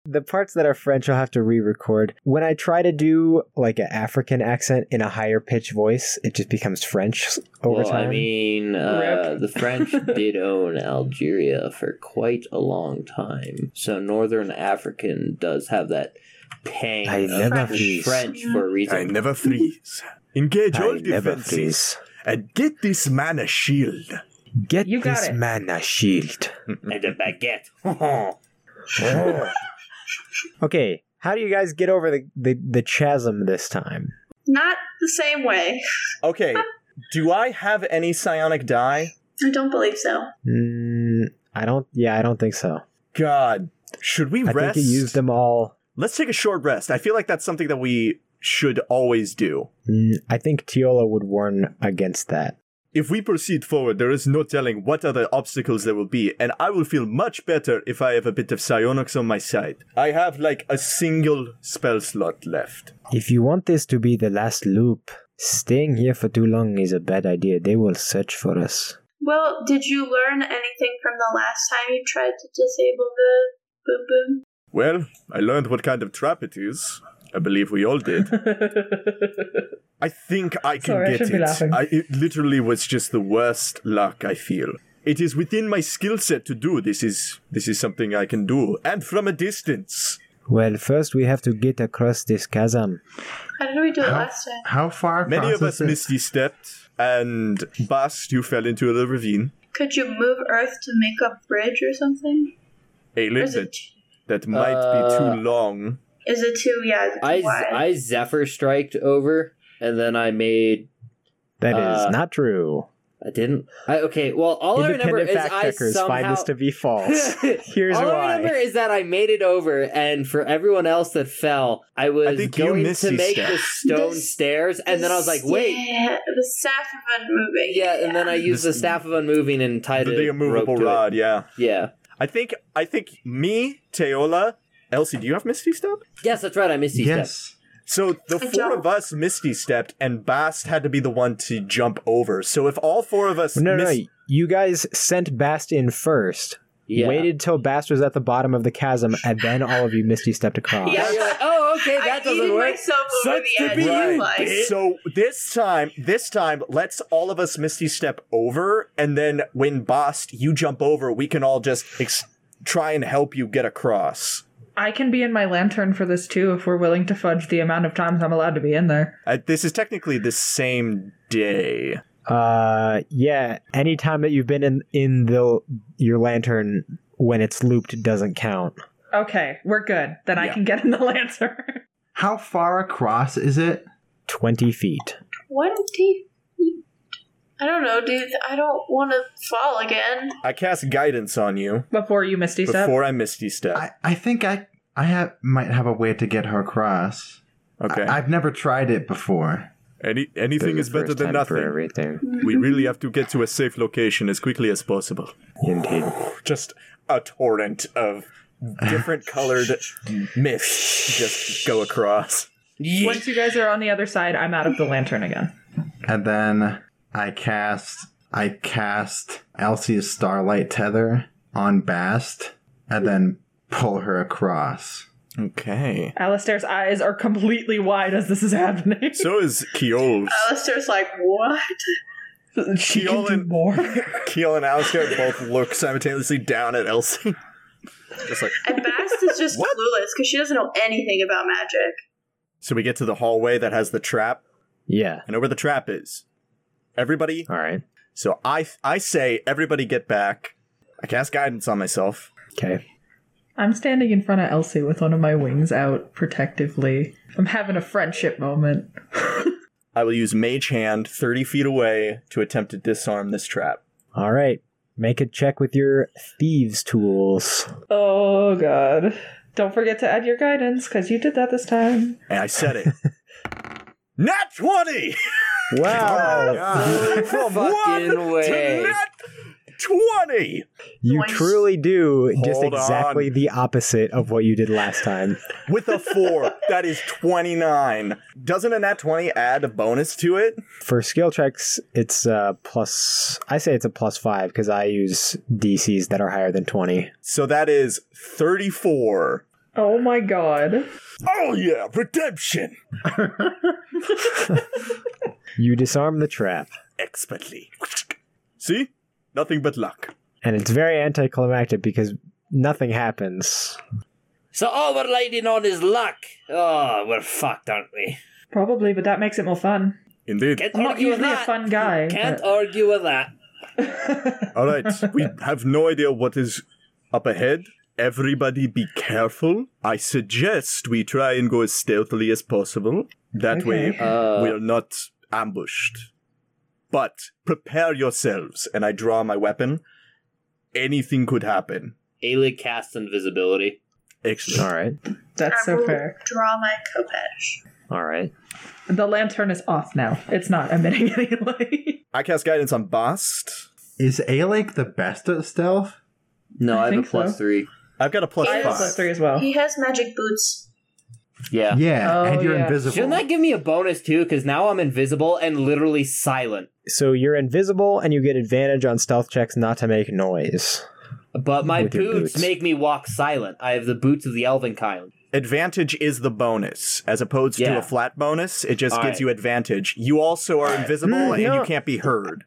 The parts that are French I'll have to re-record. When I try to do like an African accent in a higher pitch voice, it just becomes French over well, time. I mean, uh, the French did own Algeria for quite a long time, so Northern African does have that pang I of never French, freeze. French for a I reason. I never freeze. Engage all I never defenses freeze. and get this man a shield. Get You this it. man a shield. and a baguette. Okay, how do you guys get over the, the, the chasm this time? Not the same way. Okay, do I have any psionic die? I don't believe so. Mm, I don't. Yeah, I don't think so. God, should we I rest? think he used them all. Let's take a short rest. I feel like that's something that we should always do. Mm, I think Tiola would warn against that. if we proceed forward, there is no telling what other obstacles there will be, and I will feel much better if I have a bit of psionics on my side. I have like a single spell slot left. If you want this to be the last loop, staying here for too long is a bad idea. They will search for us. Well, did you learn anything from the last time you tried to disable the boom boom? Well, I learned what kind of trap it is. I believe we all did. I think I can Sorry, I get shouldn't be it. laughing. I, it literally was just the worst luck. I feel it is within my skill set to do. This is this is something I can do, and from a distance. Well, first we have to get across this chasm. How did we do it How, last time? how far Many of us it? misty stepped, and Bast, you fell into the ravine. Could you move Earth to make a bridge or something? A Or little is it, bit. That might be Uh, too long. is it too, yeah, too I, wide? I Zephyr striked over, and then I made. That is Uh, not true. I didn't. I, okay, well, all I remember Independent is fact I checkers somehow. find this to be false. Here's all I remember is that I made it over, and for everyone else that fell, I was think going to make steps. the stone The- stairs, and then I was like, wait. Yeah, the staff of unmoving. Yeah, and then I used the This- staff of unmoving and tied The, a the immovable rope to it. rod, yeah. Yeah. I think I think me, Teola, Elsie, do you have Misty Step? Yes, that's right. I missed these steps. Yes. So the I four don't. of us Misty stepped, and Bast had to be the one to jump over. So if all four of us no, no, miss- no. You guys sent Bast in first. Yeah. Waited till Bast was at the bottom of the chasm, and then all of you misty stepped across. Yeah. Yeah, you're like, oh, okay, I that doesn't work. myself Such to be you you, like. So this time, this time, let's all of us Misty step over, and then when Bast you jump over, we can all just ex- try and help you get across. I can be in my lantern for this too if we're willing to fudge the amount of times I'm allowed to be in there. Uh, this is technically the same day. Uh, yeah. Anytime that you've been in in the your lantern when it's looped doesn't count. Okay, we're good. Then I can get in the lantern. How far across is it? Twenty feet. 20 I don't know, dude. I don't want to fall again. I cast guidance on you Before you misty step. before I Misty step. I, I think I I have might have a way to get her across. Okay. I, have never tried it before. Any anything is better than First For nothing. everything. We really have to get to a safe location as quickly as possible. Indeed. Just a torrent of different colored mist just go across. Once you guys are on the other side, I'm out of the lantern again. And then I cast I cast Elsie's Starlight Tether on Bast and then pull her across. Okay. Alistair's eyes are completely wide as this is happening. So is Ceol's. Alistair's like, what? she Ceol can do and- more. Ceol and Alistair both look simultaneously down at Elsie. Just like And Bast is just What? clueless because she doesn't know anything about magic. so we get to the hallway that has the trap. Yeah. I know where the trap is. Everybody All right. so I I say everybody get back. I cast guidance on myself. Okay. I'm standing in front of Elsie with one of my wings out protectively. I'm having a friendship moment. I will use Mage Hand 30 feet away to attempt to disarm this trap. All right. Make a check with your thieves' tools. Oh god. Don't forget to add your guidance, because you did that this time. And I said it. Nat 20! Wow. From fucking one way. to nat 20! You Nice. truly do just Hold exactly on. the opposite of what you did last time. With a 4, that is 29. Doesn't a nat 20 add a bonus to it? For skill checks, it's uh plus. I say it's a plus five because I use DCs that are higher than twenty. So that is 34. Oh my god. Oh yeah, redemption! You disarm the trap, Expertly. See? Nothing but luck. and it's very anticlimactic because nothing happens. So all we're riding on is luck. Oh, we're fucked, aren't we? Probably, but that makes it more fun. Indeed. Can't I'm not usually a fun guy. Can't but- argue with that. All right, we have no idea what is up ahead. Everybody be careful. I suggest we try and go as stealthily as possible. That way, Uh, we're not ambushed. But prepare yourselves, and I draw my weapon. Anything could happen. Ailey casts invisibility. Excellent. All right, That's I so will fair. Draw my Khopesh. all right. The lantern is off now. It's not emitting any light. I cast guidance on Bast. Is Alec the best at stealth? No, I I, have a plus so. three. I've got a plus I have a five. plus three as well. He has magic boots. Yeah. Yeah, Oh, and you're yeah. invisible. Shouldn't that give me a bonus too? Because now I'm invisible and literally silent. So you're invisible and you get advantage on stealth checks not to make noise. But my boots, boots. make me walk silent. I have the boots of the elven kind. Advantage is the bonus, as opposed to a flat bonus. It just All gives right. you advantage. You also are invisible Mm, and no. you can't be heard.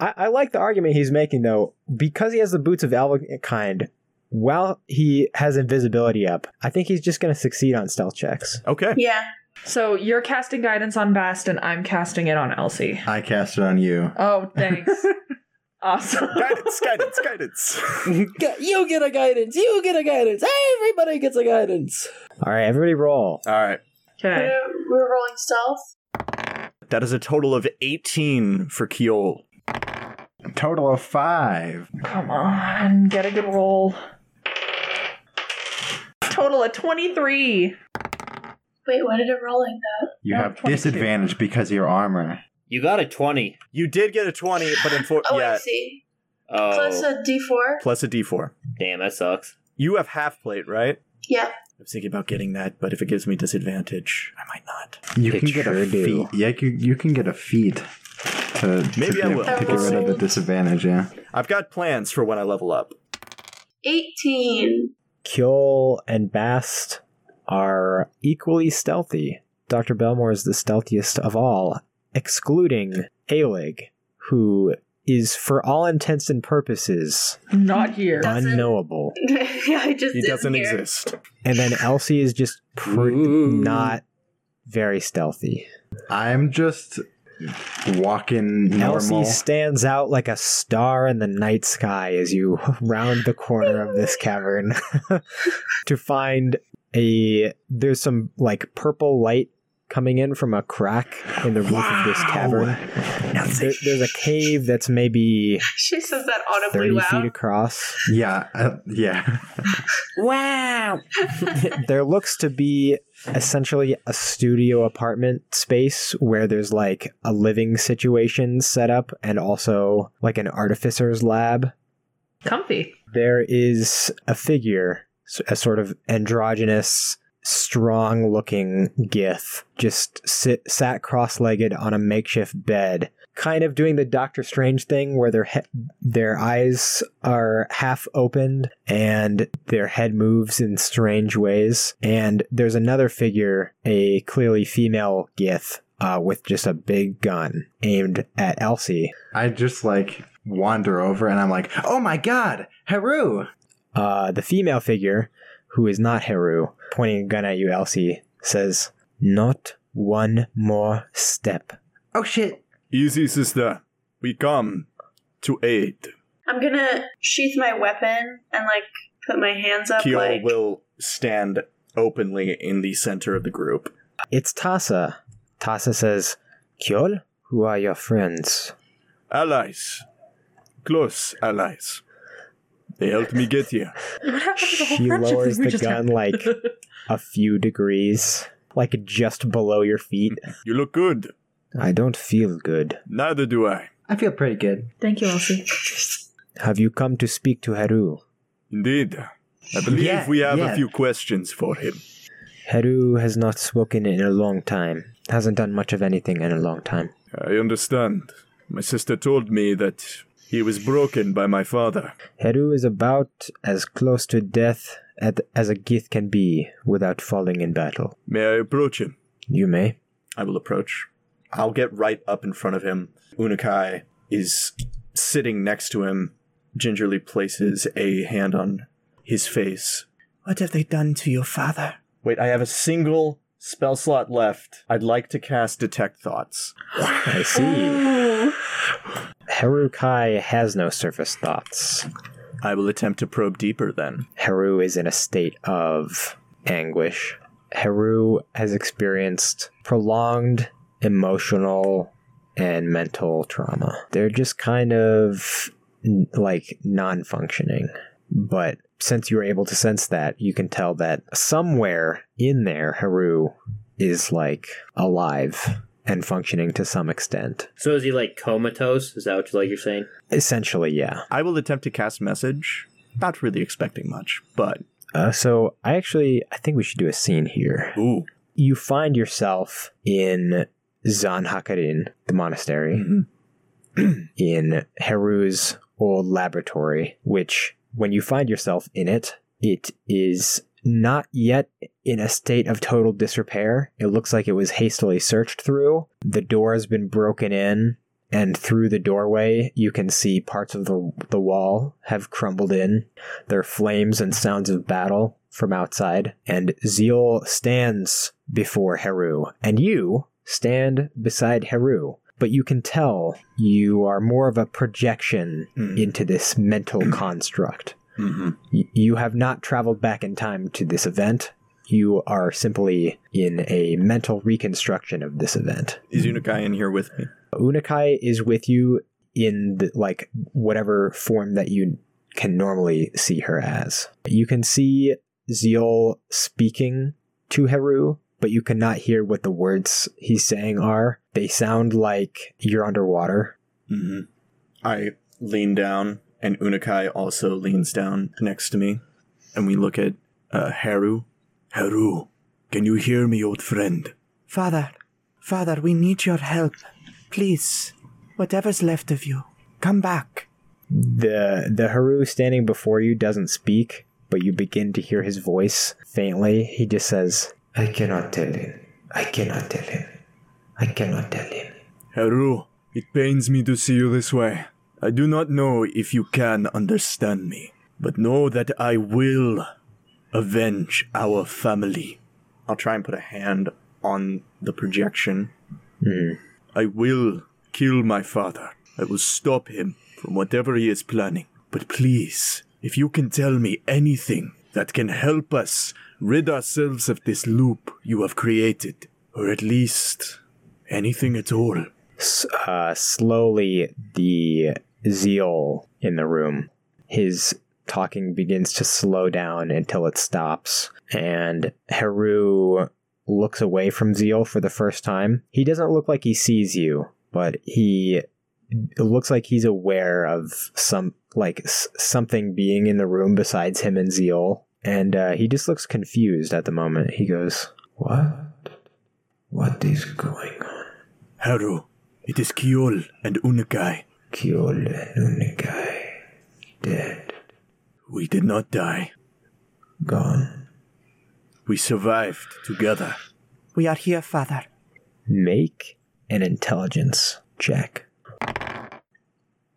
I, I like the argument he's making though, because he has the boots of elven kind. While he has invisibility up, I think he's just going to succeed on stealth checks. Okay. Yeah. So you're casting guidance on Bast, and I'm casting it on Elsie. I cast it on you. Oh, thanks. awesome. guidance, guidance, guidance. you get a guidance. You get a guidance. Everybody gets a guidance. All right, everybody roll. All right. Okay. We're rolling stealth. That is a total of 18 for Ceol. Total of five. Come on, get a good roll. Total of 23. Wait, what did it roll like that? You Oh, have 22. disadvantage because of your armor. You got a 20. You did get a 20, but in for- Oh, yeah, I see. Oh. Plus a d4. plus a d4. Damn, that sucks. You have half plate, right? Yeah. I was thinking about getting that, but if it gives me disadvantage, I might not. You It can get a sure do. feat. Yeah, you, you can get a feat to, to Maybe I get- will. to get rid of the disadvantage. Yeah. I've got plans for when I level up. 18. Ceol and Bast are equally stealthy. Dr. Belmore is the stealthiest of all, excluding Aelig, who is, for all intents and purposes, Not here. Doesn't- unknowable. yeah, I just He doesn't hear. exist. And then Elsie is just pr- not very stealthy. I'm just walking normal. Elsie stands out like a star in the night sky as you round the corner of this cavern to find a there's some like purple light coming in from a crack in the roof of this cavern. There- there's a cave that's maybe She says that audibly 30 loud. feet across. Yeah, uh, yeah. Wow. there looks to be essentially a studio apartment space where there's like a living situation set up and also like an artificer's lab. Comfy. There is a figure, a sort of androgynous, strong looking gith, just sit sat cross legged on a makeshift bed, kind of doing the Doctor Strange thing where their he- their eyes are half opened and their head moves in strange ways. And there's another figure, a clearly female gith, uh, with just a big gun aimed at Elsie. I just like wander over and I'm like, oh my god, Heru! Uh, the female figure, who is not Heru, pointing a gun at you, Elsie, says, Not one more step. Oh shit. Easy, sister. We come to aid. I'm gonna sheath my weapon and like put my hands up Ceol like will stand openly in the center of the group. It's Tasa. Tasa says, Ceol, who are your friends? Allies. Close allies. They helped me get here. What happened to the whole She lowers the gun like a few degrees, like just below your feet. You look good. I don't feel good. Neither do I. I feel pretty good. Thank you, Elsie. Have you come to speak to Heru? Indeed. I believe Yeah, we have yeah. a few questions for him. Heru has not spoken in a long time. Hasn't done much of anything in a long time. I understand. My sister told me that he was broken by my father. Heru is about as close to death at, as a Gith can be without falling in battle. May I approach him? You may. I will approach. I'll get right up in front of him. Unakai is sitting next to him, gingerly places a hand on his face. What have they done to your father? Wait, I have a single spell slot left. I'd like to cast Detect Thoughts. I see. Heru Kai has no surface thoughts. I will attempt to probe deeper then. Heru is in a state of anguish. Heru has experienced prolonged emotional and mental trauma. They're just kind of like non functioning. But since you were able to sense that, you can tell that somewhere in there, Heru is like alive and functioning to some extent. So is he like comatose? Is that what you like you're saying? Essentially, yeah. I will attempt to cast message. Not really expecting much, but Uh, so I actually I think we should do a scene here. ooh, You find yourself in Zan Zanhakarin, the monastery, in Heru's old laboratory, which when you find yourself in it, it is not yet in a state of total disrepair. It looks like it was hastily searched through. The door has been broken in, and through the doorway, you can see parts of the, the wall have crumbled in. There are flames and sounds of battle from outside, and Zeal stands before Heru, and you stand beside Heru. But you can tell you are more of a projection Hmm. into this mental construct. Hmm Y- You have not traveled back in time to this event. You are simply in a mental reconstruction of this event. is Unakai in here with me? Unakai is with you in the, like whatever form that you can normally see her as. You can see Zeol speaking to Heru, but you cannot hear what the words he's saying are. They sound like you're underwater. hmm I lean down, and Unakai also leans down next to me, and we look at uh, Heru. Heru, can you hear me, old friend? Father, Father, we need your help. Please, whatever's left of you, come back. The the Heru standing before you doesn't speak, but you begin to hear his voice faintly. He just says, I cannot tell him. I cannot tell him. I cannot tell him. Heru, it pains me to see you this way. I do not know if you can understand me, but know that I will avenge our family. I'll try and put a hand on the projection. "Hmm, I will kill my father. I will stop him from whatever he is planning. But please, if you can tell me anything that can help us rid ourselves of this loop you have created, or at least anything at all. S- uh, slowly the zeal in the room his talking begins to slow down until it stops and heru looks away from zeal for the first time he doesn't look like he sees you but he looks like he's aware of some like s- something being in the room besides him and zeal and uh, he just looks confused at the moment he goes What? What is going on? Heru, it is Ceol and Unakai. Ceol and Unakai. Dead. We did not die. Gone. We survived together. We are here, Father. make an intelligence check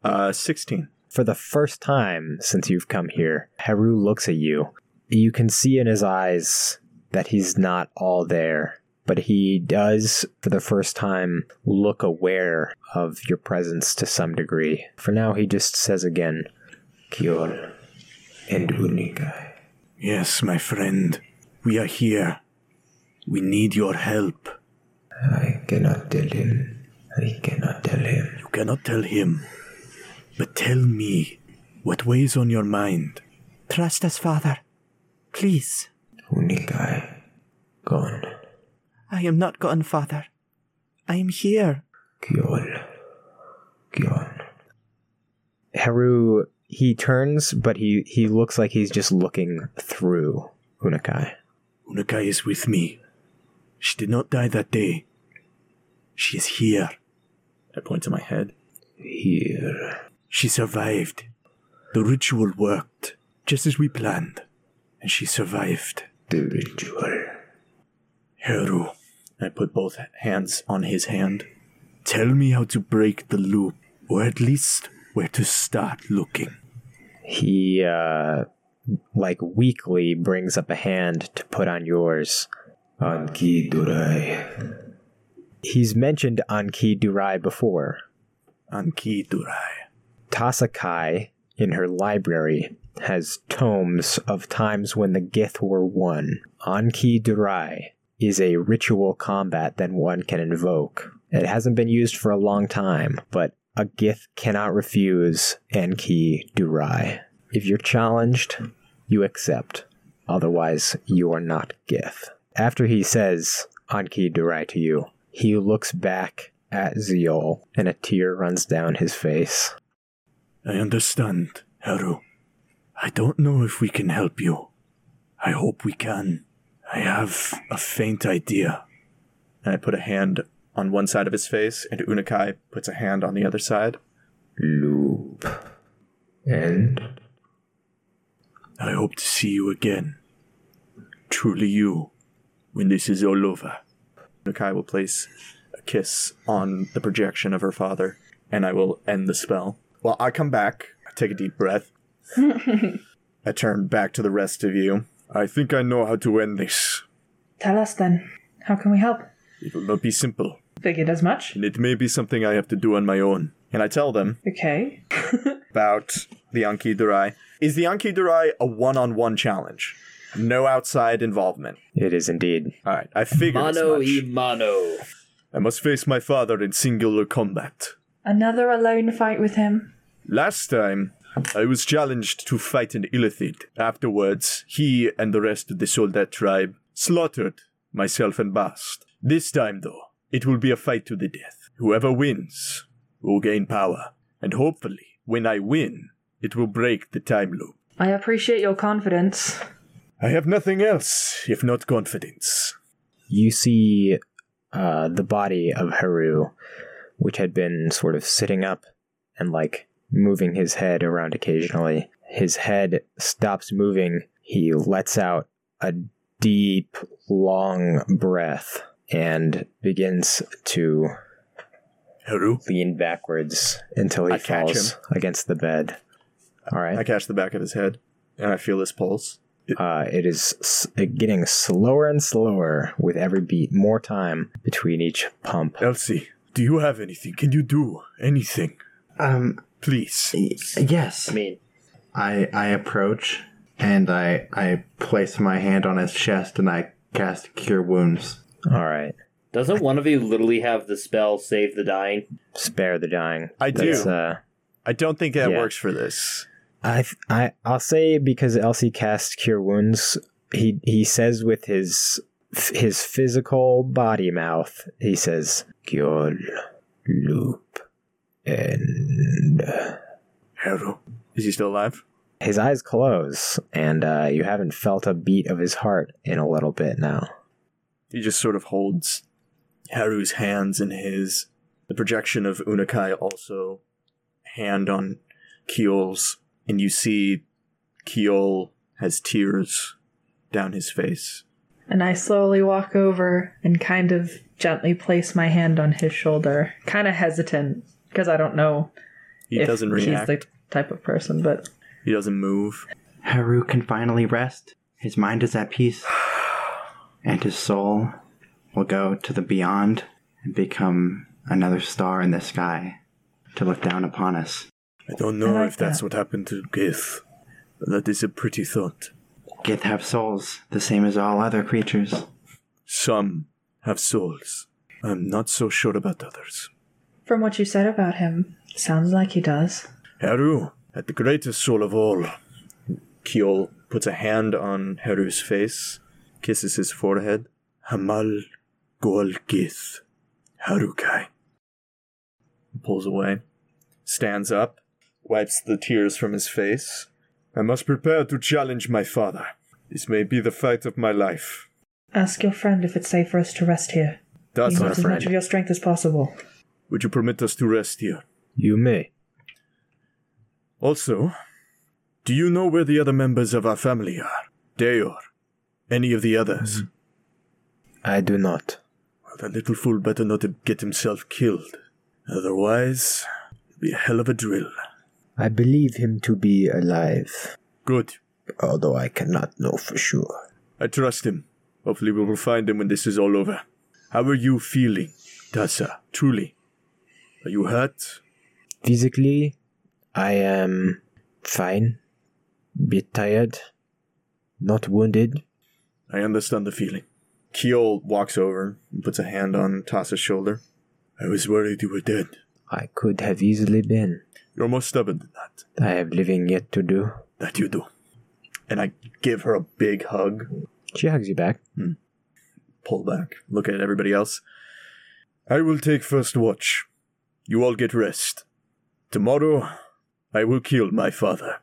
Uh, 16. For the first time since you've come here, Heru looks at you. You can see in his eyes that he's not all there, but he does, for the first time, look aware of your presence to some degree. For now, he just says again, Ceol and Unakai. Yes, my friend. We are here. We need your help. I cannot tell him. I cannot tell him. You cannot tell him. But tell me what weighs on your mind. Trust us, Father. Please. Unakai. Gone. I am not gone, Father. I am here. Ceol. Gone. Heru, he turns, but he, he looks like he's just looking through Unakai. Unakai is with me. She did not die that day. She is here. I point to my head. Here. She survived. The ritual worked, just as we planned. And she survived. The ritual. Heru. I put both hands on his hand. Tell me how to break the loop, or at least where to start looking. He, uh, like weakly brings up a hand to put on yours. Anki Durai. He's mentioned Anki Durai before. Anki Durai. Tasakai, in her library, has tomes of times when the Gith were won. Anki Durai is a ritual combat that one can invoke. It hasn't been used for a long time, but a Gith cannot refuse Anki Durai. If you're challenged, you accept. Otherwise, you are not Gith. After he says Anki Durai to you, He looks back at Zeol, and a tear runs down his face. I understand, Heru. I don't know if we can help you. I hope we can. I have a faint idea. And I put a hand on one side of his face, and Unakai puts a hand on the other side. Loop. And I hope to see you again. Truly you, when this is all over. Unakai will place a kiss on the projection of her father, and I will end the spell. Well, I come back, I take a deep breath. I turn back to the rest of you. I think I know how to end this. Tell us then. How can we help? It will not be simple, Figured as much. and it may be something I have to do on my own. And I tell them Okay. about the Anki Durai. Is the Anki Durai a one on one challenge? No outside involvement. it is indeed. Alright, I figured as Mano much. e mano. I must face my father in singular combat. Another alone fight with him. Last time, I was challenged to fight an Illithid. Afterwards, he and the rest of the Soldat tribe slaughtered myself and Bast. This time, though, it will be a fight to the death. Whoever wins will gain power. And hopefully, when I win, it will break the time loop. I appreciate your confidence. I have nothing else if not confidence. You see uh, the body of Heru, which had been sort of sitting up and like moving his head around occasionally. His head stops moving. He lets out a deep, long breath and begins to Heru? lean backwards until he I falls against the bed. All right. I catch the back of his head, and I feel his pulse. Uh, it is s- getting slower and slower with every beat, more time between each pump. Elsie, do you have anything? Can you do anything? Um, Please. yes. I mean, I I approach and I I place my hand on his chest and I cast Cure Wounds. All right. doesn't one of you literally have the spell Save the Dying? Spare the dying. I do. Uh, I don't think that Yeah. works for this. I, I, I'll say because Elsie casts Cure Wounds, he, he says with his his physical body mouth, he says, Cure Loop. And Heru. Is he still alive? his eyes close, and uh, you haven't felt a beat of his heart in a little bit now. He just sort of holds Heru's hands in his. The projection of Unakai also hand on Ceol's, and you see Ceol has tears down his face. And I slowly walk over and kind of gently place my hand on his shoulder. Kind of hesitant because I don't know He if doesn't react. he's the type of person, but He doesn't move. Heru can finally rest. His mind is at peace, and his soul will go to the beyond and become another star in the sky to look down upon us. I don't know I like if that's that. what happened to Gith, but that is a pretty thought. Gith have souls, the same as all other creatures. Some have souls. I'm not so sure about others. From what you said about him, sounds like he does. Heru, at the greatest soul of all. Ceol puts a hand on Heru's face, kisses his forehead. Hamal Gol Gith. Heru-Kai. Pulls away. Stands up, wipes the tears from his face. I must prepare to challenge my father. This may be the fight of my life. Ask your friend if it's safe for us to rest here. Does Use our as much of your strength as possible. Would you permit us to rest here? You may. Also, do you know where the other members of our family are? Deor? Any of the others? Hmm. I do not. Well, that little fool better not get himself killed. Otherwise, it'll be a hell of a drill. I believe him to be alive, Good. although I cannot know for sure. I trust him. Hopefully, we will find him when this is all over. How are you feeling, Tassa? Truly? Are you hurt? Physically, I am fine, bit tired, not wounded. I understand the feeling. Ceol walks over and puts a hand on Tassa's shoulder. I was worried you were dead. I could have easily been. You're more stubborn than that. I have living yet to do. That you do. And I give her a big hug. She hugs you back. Hmm. Pull back. Look at everybody else. I will take first watch. You all get rest. Tomorrow, I will kill my father.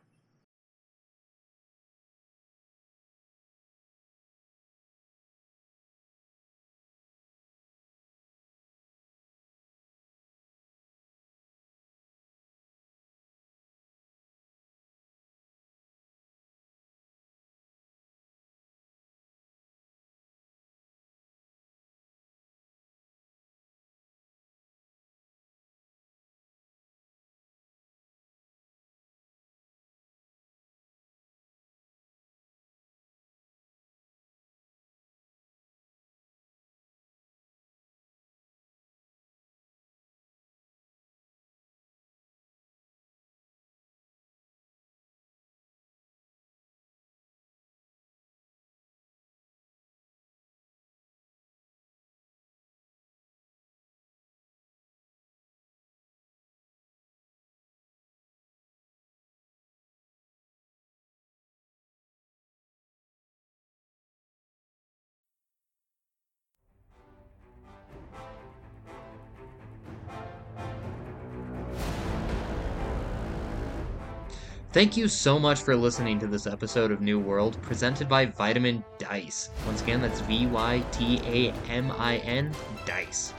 Thank you so much for listening to this episode of New World presented by Vytamin Dice. Once again, that's V Y T A M I N Dice.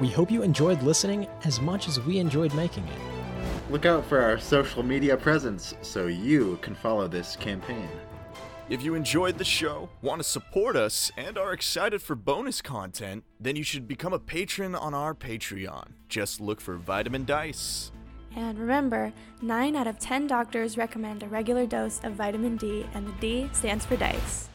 We hope you enjoyed listening as much as we enjoyed making it. Look out for our social media presence so you can follow this campaign. If you enjoyed the show, want to support us, and are excited for bonus content, then you should become a patron on our Patreon. Just look for Vytamin Dice. And remember, 9 out of 10 doctors recommend a regular dose of vitamin D, and the D stands for DICE.